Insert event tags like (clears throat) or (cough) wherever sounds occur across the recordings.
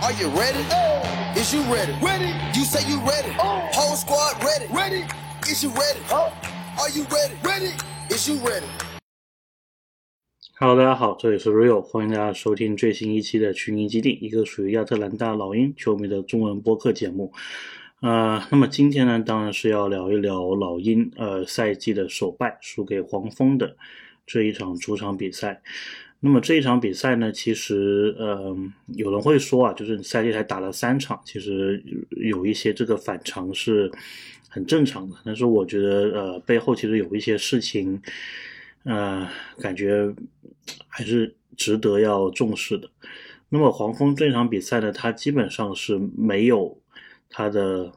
Are you ready? Oh. Is you ready? Ready. You say you ready. Whole squad ready. Ready. Is you ready? Oh. Are you ready? Ready. Is you ready? Hello，大家好，这里是 Rio，欢迎大家收听最新一期的群英基地，一个属于亚特兰大老鹰球迷的中文播客节目。呃，那么今天呢，当然是要聊一聊老鹰呃赛季的首败输给黄蜂的这一场主场比赛。那么这一场比赛呢，其实呃有人会说啊，就是赛季才打了三场，其实有一些这个反常是很正常的。但是我觉得呃背后其实有一些事情，呃感觉还是值得要重视的。那么黄蜂这场比赛呢，它基本上是没有。他的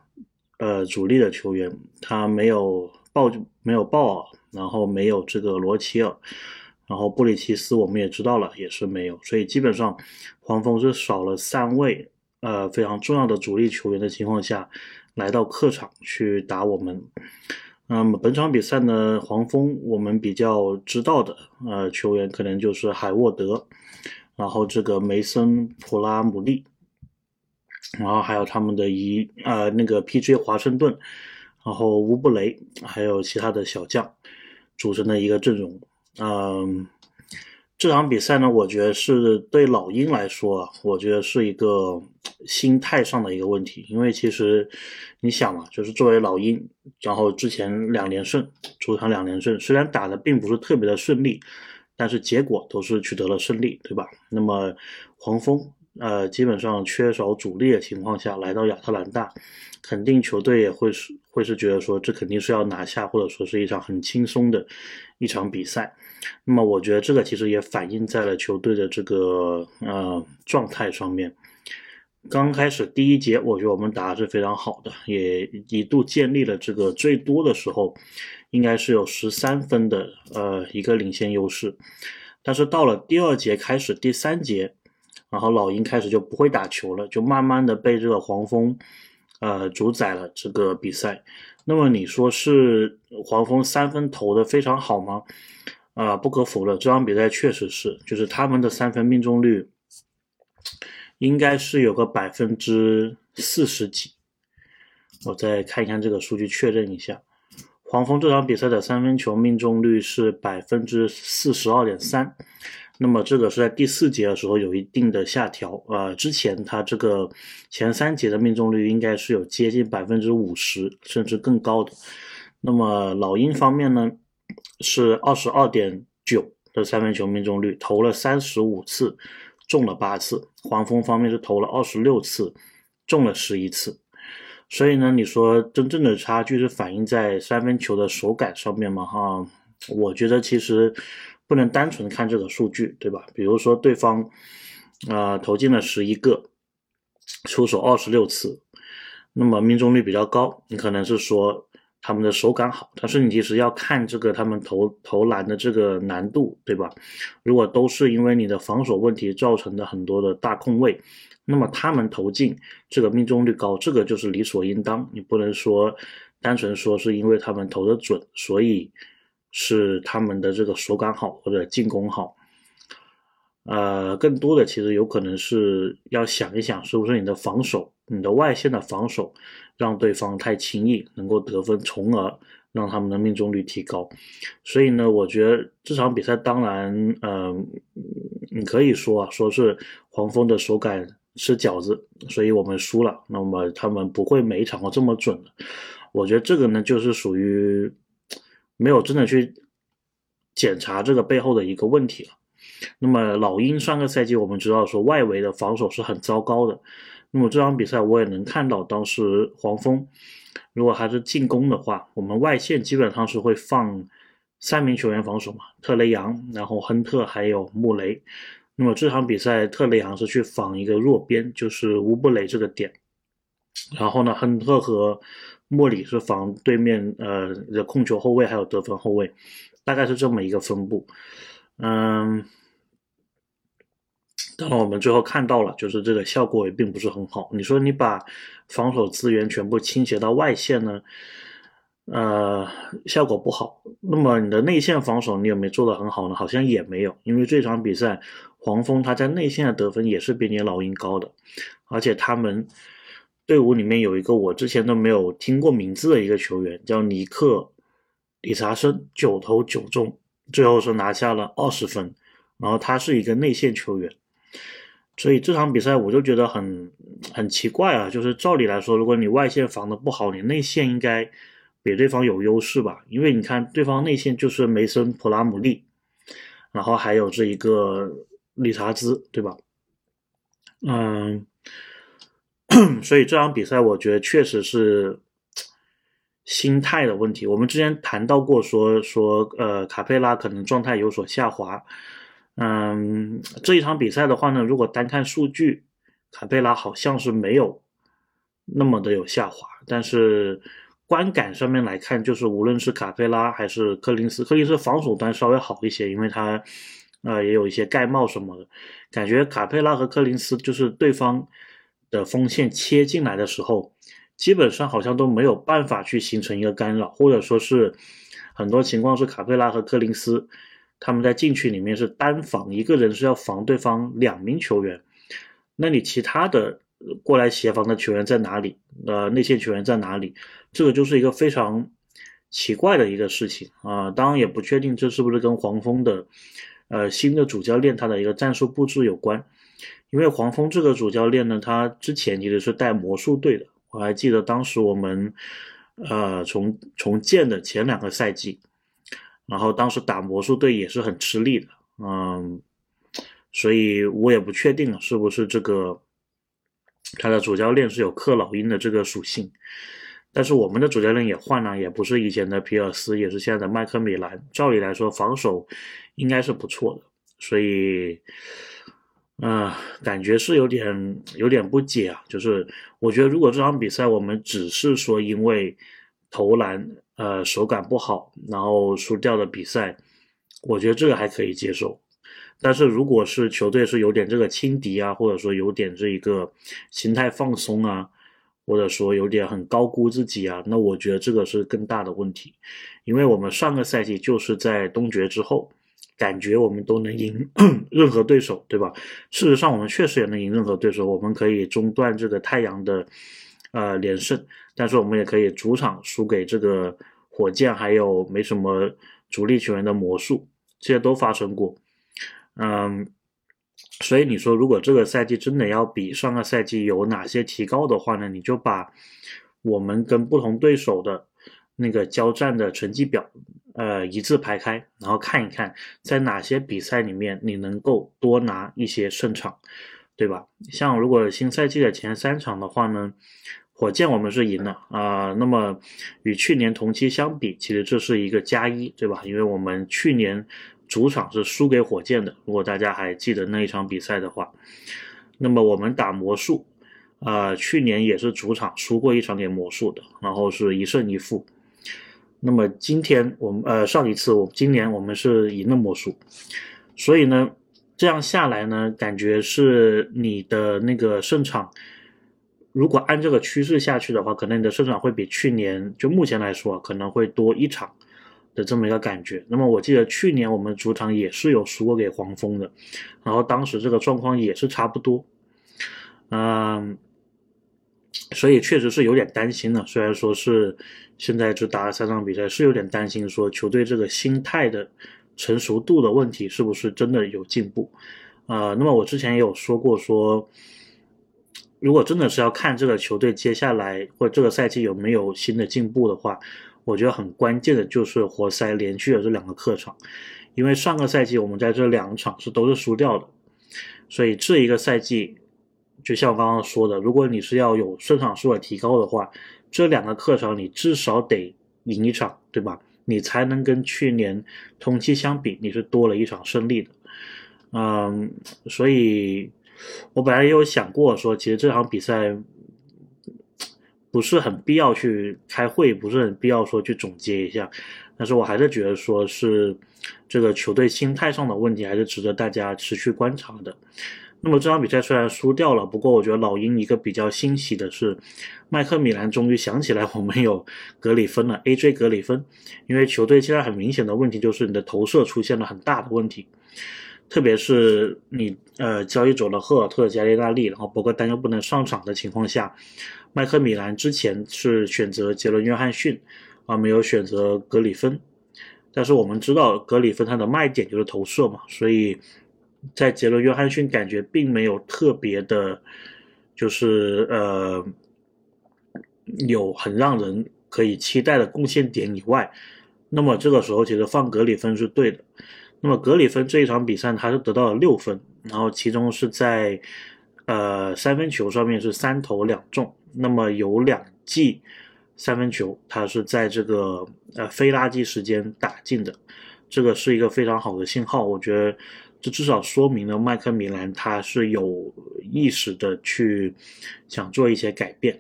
呃主力的球员，他没有鲍没有鲍尔，然后没有这个罗齐尔，然后布里奇斯我们也知道了也是没有，所以基本上黄蜂是少了三位呃非常重要的主力球员的情况下，来到客场去打我们。那么本场比赛呢，黄蜂我们比较知道的呃球员可能就是海沃德，然后这个梅森普拉姆利。然后还有他们的一呃那个 P.J. 华盛顿，然后乌布雷，还有其他的小将组成的一个阵容。嗯，这场比赛呢，我觉得是对老鹰来说啊，我觉得是一个心态上的一个问题。因为其实你想嘛，就是作为老鹰，然后之前两连胜，主场两连胜，虽然打的并不是特别的顺利，但是结果都是取得了胜利，对吧？那么黄蜂。呃，基本上缺少主力的情况下来到亚特兰大，肯定球队也会是会是觉得说这肯定是要拿下，或者说是一场很轻松的一场比赛。那么我觉得这个其实也反映在了球队的这个呃状态上面。刚开始第一节，我觉得我们打的是非常好的，也一度建立了这个最多的时候应该是有十三分的呃一个领先优势。但是到了第二节开始，第三节。然后老鹰开始就不会打球了，就慢慢的被这个黄蜂，呃，主宰了这个比赛。那么你说是黄蜂三分投的非常好吗？啊，不可否认，这场比赛确实是，就是他们的三分命中率应该是有个百分之四十几。我再看一看这个数据，确认一下，黄蜂这场比赛的三分球命中率是百分之四十二点三。那么这个是在第四节的时候有一定的下调，呃，之前它这个前三节的命中率应该是有接近百分之五十甚至更高的。那么老鹰方面呢是二十二点九的三分球命中率，投了三十五次，中了八次。黄蜂方面是投了二十六次，中了十一次。所以呢，你说真正的差距是反映在三分球的手感上面吗？哈，我觉得其实。不能单纯看这个数据，对吧？比如说对方，啊投进了十一个，出手二十六次，那么命中率比较高，你可能是说他们的手感好，但是你其实要看这个他们投投篮的这个难度，对吧？如果都是因为你的防守问题造成的很多的大空位，那么他们投进这个命中率高，这个就是理所应当，你不能说单纯说是因为他们投的准，所以。是他们的这个手感好或者进攻好，呃，更多的其实有可能是要想一想，是不是你的防守，你的外线的防守让对方太轻易能够得分，从而让他们的命中率提高。所以呢，我觉得这场比赛当然，嗯，你可以说啊，说是黄蜂的手感吃饺子，所以我们输了。那么他们不会每一场都这么准的。我觉得这个呢，就是属于。没有真的去检查这个背后的一个问题了。那么老鹰上个赛季我们知道说外围的防守是很糟糕的。那么这场比赛我也能看到，当时黄蜂如果还是进攻的话，我们外线基本上是会放三名球员防守嘛，特雷杨，然后亨特还有穆雷。那么这场比赛特雷杨是去防一个弱边，就是乌布雷这个点。然后呢，亨特和莫里是防对面呃的控球后卫，还有得分后卫，大概是这么一个分布。嗯，当然我们最后看到了，就是这个效果也并不是很好。你说你把防守资源全部倾斜到外线呢，呃，效果不好。那么你的内线防守你有没有做得很好呢？好像也没有，因为这场比赛黄蜂他在内线的得分也是比你老鹰高的，而且他们队伍里面有一个我之前都没有听过名字的一个球员，叫尼克理查森，九投九中，最后是拿下了二十分，然后他是一个内线球员，所以这场比赛我就觉得很很奇怪啊，就是照理来说，如果你外线防的不好，你内线应该比对方有优势吧？因为你看对方内线就是梅森普拉姆利，然后还有这一个。理查兹，对吧？嗯，(clears throat) 所以这场比赛我觉得确实是心态的问题。我们之前谈到过，说说呃，卡佩拉可能状态有所下滑。嗯，这一场比赛的话呢，如果单看数据，卡佩拉好像是没有那么的有下滑，但是观感上面来看，就是无论是卡佩拉还是柯林斯，柯林斯防守端稍微好一些，因为他。啊，也有一些盖帽什么的，感觉卡佩拉和柯林斯就是对方的锋线切进来的时候，基本上好像都没有办法去形成一个干扰，或者说是很多情况是卡佩拉和柯林斯他们在禁区里面是单防一个人是要防对方两名球员，那你其他的过来协防的球员在哪里？呃，内线球员在哪里？这个就是一个非常奇怪的一个事情啊，当然也不确定这是不是跟黄蜂的。呃，新的主教练他的一个战术布置有关，因为黄蜂这个主教练呢，他之前其实是带魔术队的，我还记得当时我们呃重重建的前两个赛季，然后当时打魔术队也是很吃力的，嗯，所以我也不确定是不是这个他的主教练是有克老鹰的这个属性。但是我们的主教练也换了，也不是以前的皮尔斯，也是现在的麦克米兰。照理来说，防守应该是不错的，所以，嗯，感觉是有点有点不解啊。就是我觉得，如果这场比赛我们只是说因为投篮呃手感不好，然后输掉的比赛，我觉得这个还可以接受。但是如果是球队是有点这个轻敌啊，或者说有点这一个心态放松啊。或者说有点很高估自己啊，那我觉得这个是更大的问题，因为我们上个赛季就是在东决之后，感觉我们都能赢 (clears throat) 任何对手，对吧？事实上我们确实也能赢任何对手，我们可以中断这个太阳的呃连胜，但是我们也可以主场输给这个火箭，还有没什么主力球员的魔术，这些都发生过，嗯。所以你说，如果这个赛季真的要比上个赛季有哪些提高的话呢？你就把我们跟不同对手的那个交战的成绩表，呃，一字排开，然后看一看在哪些比赛里面你能够多拿一些胜场，对吧？像如果新赛季的前三场的话呢，火箭我们是赢了啊，那么与去年同期相比，其实这是一个加一，对吧？因为我们去年。主场是输给火箭的，如果大家还记得那一场比赛的话，那么我们打魔术，呃，去年也是主场输过一场给魔术的，然后是一胜一负。那么今天我们呃上一次我今年我们是赢了魔术，所以呢这样下来呢，感觉是你的那个胜场，如果按这个趋势下去的话，可能你的胜场会比去年就目前来说可能会多一场。的这么一个感觉，那么我记得去年我们主场也是有输过给黄蜂的，然后当时这个状况也是差不多，嗯，所以确实是有点担心的。虽然说是现在只打了三场比赛，是有点担心说球队这个心态的成熟度的问题是不是真的有进步？呃，那么我之前也有说过，说如果真的是要看这个球队接下来或这个赛季有没有新的进步的话。我觉得很关键的就是活塞连续的这两个客场，因为上个赛季我们在这两场是都是输掉的，所以这一个赛季，就像我刚刚说的，如果你是要有胜场数的提高的话，这两个客场你至少得赢一场，对吧？你才能跟去年同期相比，你是多了一场胜利的。嗯，所以我本来也有想过说，其实这场比赛。不是很必要去开会，不是很必要说去总结一下，但是我还是觉得说是这个球队心态上的问题，还是值得大家持续观察的。那么这场比赛虽然输掉了，不过我觉得老鹰一个比较欣喜的是，麦克米兰终于想起来我们有格里芬了，AJ 格里芬，因为球队现在很明显的问题就是你的投射出现了很大的问题。特别是你呃交易走了赫尔特、加利纳利，然后博格丹又不能上场的情况下，麦克米兰之前是选择杰伦约翰逊，而没有选择格里芬。但是我们知道格里芬他的卖点就是投射嘛，所以在杰伦约翰逊感觉并没有特别的，就是呃有很让人可以期待的贡献点以外，那么这个时候其实放格里芬是对的。那么格里芬这一场比赛他是得到了六分，然后其中是在呃三分球上面是三投两中，那么有两记。三分球，他是在这个呃非垃圾时间打进的，这个是一个非常好的信号。我觉得这至少说明了麦克米兰他是有意识的去想做一些改变。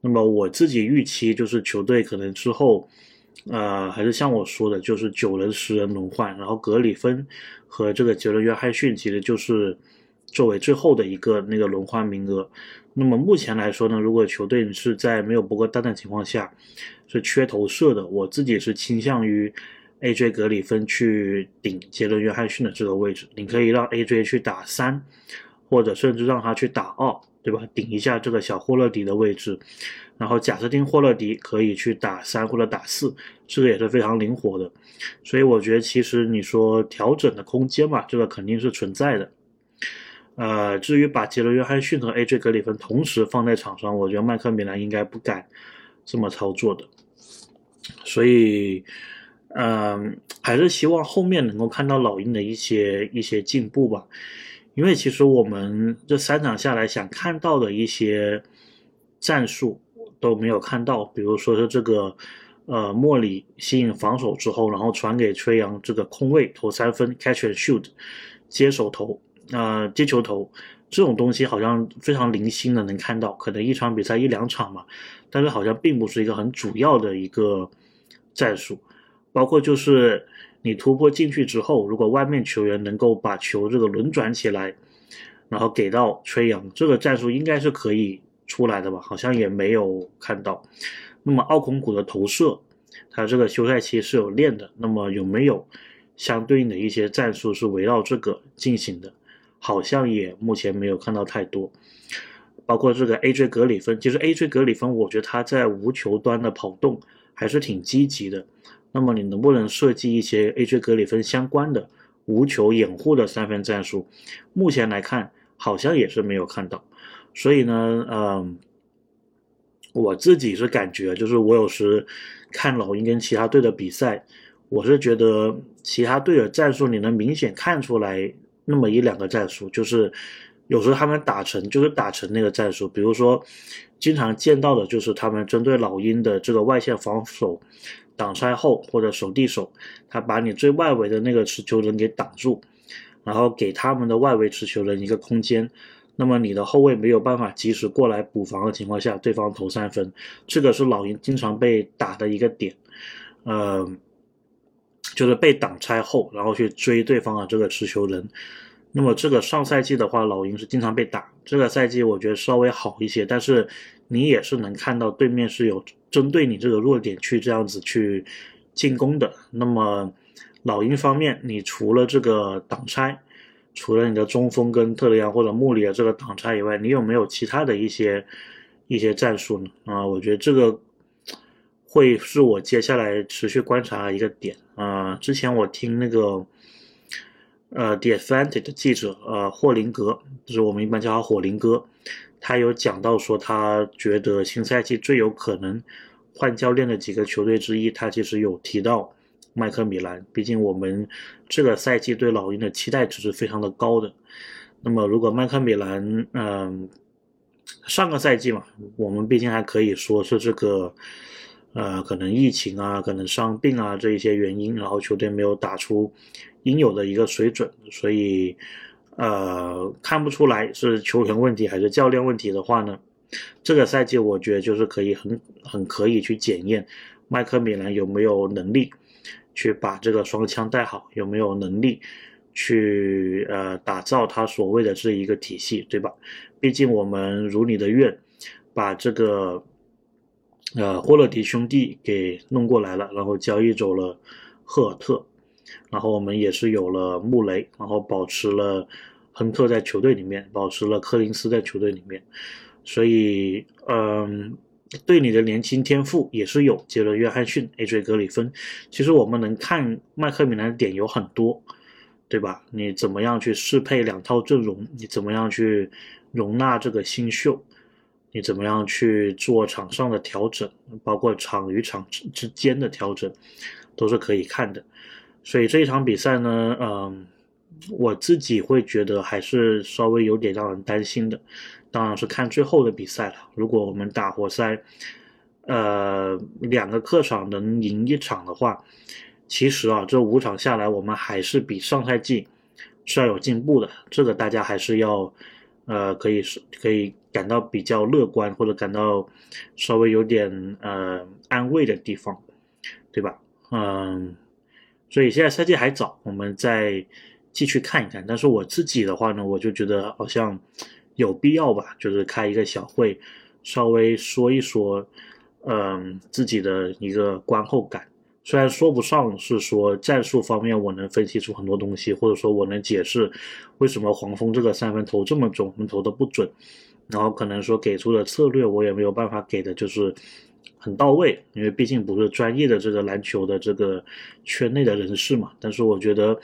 那么我自己预期就是球队可能之后，呃，还是像我说的，就是九人十人轮换，然后格里芬和这个杰伦约翰逊其实就是作为最后的一个那个轮换名额。那么目前来说呢，如果球队是在没有博格丹的情况下，是缺投射的，我自己是倾向于 AJ 格里芬去顶杰伦约翰逊的这个位置。你可以让 AJ 去打三，或者甚至让他去打二，对吧？顶一下这个小霍勒迪的位置。然后贾斯汀霍勒迪可以去打三或者打四，这个也是非常灵活的。所以我觉得其实你说调整的空间嘛，这个肯定是存在的。呃，至于把杰伦·约翰逊和 AJ 格里芬同时放在场上，我觉得麦克米兰应该不敢这么操作的。所以，嗯，还是希望后面能够看到老鹰的一些一些进步吧。因为其实我们这三场下来想看到的一些战术都没有看到，比如说是这个呃莫里吸引防守之后，然后传给崔杨这个空位投三分，catch and shoot，接手投。呃，接球投这种东西好像非常零星的能看到，可能一场比赛一两场嘛，但是好像并不是一个很主要的一个战术。包括就是你突破进去之后，如果外面球员能够把球这个轮转起来，然后给到崔杨，这个战术应该是可以出来的吧？好像也没有看到。那么奥孔古的投射，他这个休赛期是有练的，那么有没有相对应的一些战术是围绕这个进行的？好像也目前没有看到太多，包括这个 AJ 格里芬，其实 AJ 格里芬，我觉得他在无球端的跑动还是挺积极的。那么你能不能设计一些 AJ 格里芬相关的无球掩护的三分战术？目前来看，好像也是没有看到。所以呢，嗯，我自己是感觉，就是我有时看老鹰跟其他队的比赛，我是觉得其他队的战术你能明显看出来。那么一两个战术，就是有时候他们打成就是打成那个战术，比如说经常见到的就是他们针对老鹰的这个外线防守挡拆后或者守地手，他把你最外围的那个持球人给挡住，然后给他们的外围持球人一个空间，那么你的后卫没有办法及时过来补防的情况下，对方投三分，这个是老鹰经常被打的一个点，呃。就是被挡拆后，然后去追对方的这个持球人。那么这个上赛季的话，老鹰是经常被打。这个赛季我觉得稍微好一些，但是你也是能看到对面是有针对你这个弱点去这样子去进攻的。那么老鹰方面，你除了这个挡拆，除了你的中锋跟特雷杨或者穆里的这个挡拆以外，你有没有其他的一些一些战术呢？啊，我觉得这个。会是我接下来持续观察的一个点啊！之前我听那个呃《The Atlantic》的记者呃霍林格，就是我们一般叫他火林哥，他有讲到说，他觉得新赛季最有可能换教练的几个球队之一，他其实有提到麦克米兰。毕竟我们这个赛季对老鹰的期待值是非常的高的。那么如果麦克米兰，嗯，上个赛季嘛，我们毕竟还可以说是这个。呃，可能疫情啊，可能伤病啊这一些原因，然后球队没有打出应有的一个水准，所以呃看不出来是球员问题还是教练问题的话呢，这个赛季我觉得就是可以很很可以去检验麦克米兰有没有能力去把这个双枪带好，有没有能力去呃打造他所谓的这一个体系，对吧？毕竟我们如你的愿，把这个。呃，霍勒迪兄弟给弄过来了，然后交易走了赫尔特，然后我们也是有了穆雷，然后保持了亨特在球队里面，保持了柯林斯在球队里面，所以嗯，队里的年轻天赋也是有杰伦约翰逊、AJ 格里芬。其实我们能看麦克米兰的点有很多，对吧？你怎么样去适配两套阵容？你怎么样去容纳这个新秀？你怎么样去做场上的调整？包括场与场之间的调整，都是可以看的。所以这一场比赛呢，嗯，我自己会觉得还是稍微有点让人担心的。当然是看最后的比赛了。如果我们打活塞，呃，两个客场能赢一场的话，其实啊，这五场下来，我们还是比上赛季是要有进步的。这个大家还是要，呃，可以是可以感到比较乐观，或者感到稍微有点呃安慰的地方，对吧？嗯。所以现在赛季还早，我们再继续看一看。但是我自己的话呢，我就觉得好像有必要吧，就是开一个小会，稍微说一说，嗯，自己的一个观后感。虽然说不上是说战术方面我能分析出很多东西，或者说我能解释为什么黄蜂这个三分投这么准，投的不准，然后可能说给出的策略我也没有办法给的，就是。很到位，因为毕竟不是专业的这个篮球的这个圈内的人士嘛。但是我觉得，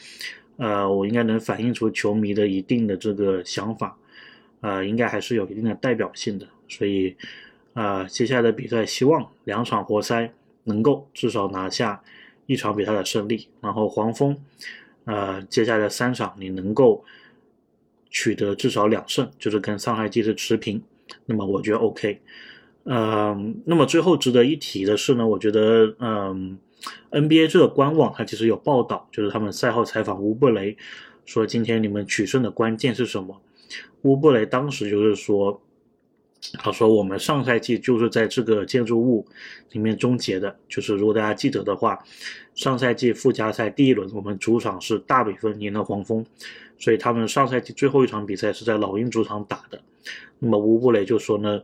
呃，我应该能反映出球迷的一定的这个想法，呃，应该还是有一定的代表性的。所以，呃，接下来的比赛，希望两场活塞能够至少拿下一场比赛的胜利。然后黄蜂，呃，接下来三场你能够取得至少两胜，就是跟上赛季是持平，那么我觉得 OK。嗯，那么最后值得一提的是呢，我觉得，嗯，NBA 这个官网它其实有报道，就是他们赛后采访乌布雷，说今天你们取胜的关键是什么？乌布雷当时就是说，他说我们上赛季就是在这个建筑物里面终结的，就是如果大家记得的话，上赛季附加赛第一轮我们主场是大比分赢了黄蜂，所以他们上赛季最后一场比赛是在老鹰主场打的。那么乌布雷就说呢。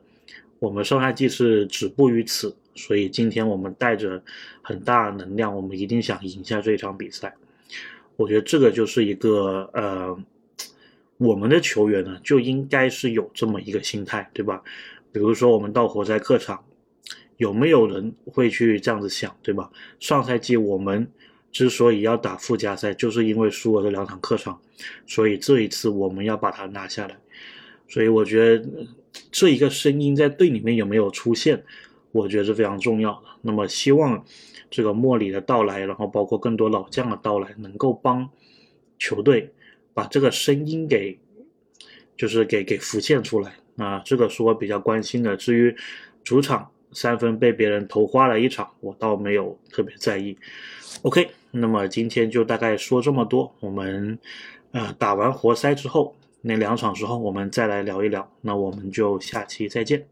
我们上赛季是止步于此，所以今天我们带着很大能量，我们一定想赢下这场比赛。我觉得这个就是一个呃，我们的球员呢就应该是有这么一个心态，对吧？比如说我们到活塞客场，有没有人会去这样子想，对吧？上赛季我们之所以要打附加赛，就是因为输了这两场客场，所以这一次我们要把它拿下来。所以我觉得。这一个声音在队里面有没有出现？我觉得是非常重要的。那么希望这个莫里的到来，然后包括更多老将的到来，能够帮球队把这个声音给，就是给给浮现出来啊。这个是我比较关心的。至于主场三分被别人投花了一场，我倒没有特别在意。OK，那么今天就大概说这么多。我们呃打完活塞之后。那两场之后，我们再来聊一聊。那我们就下期再见。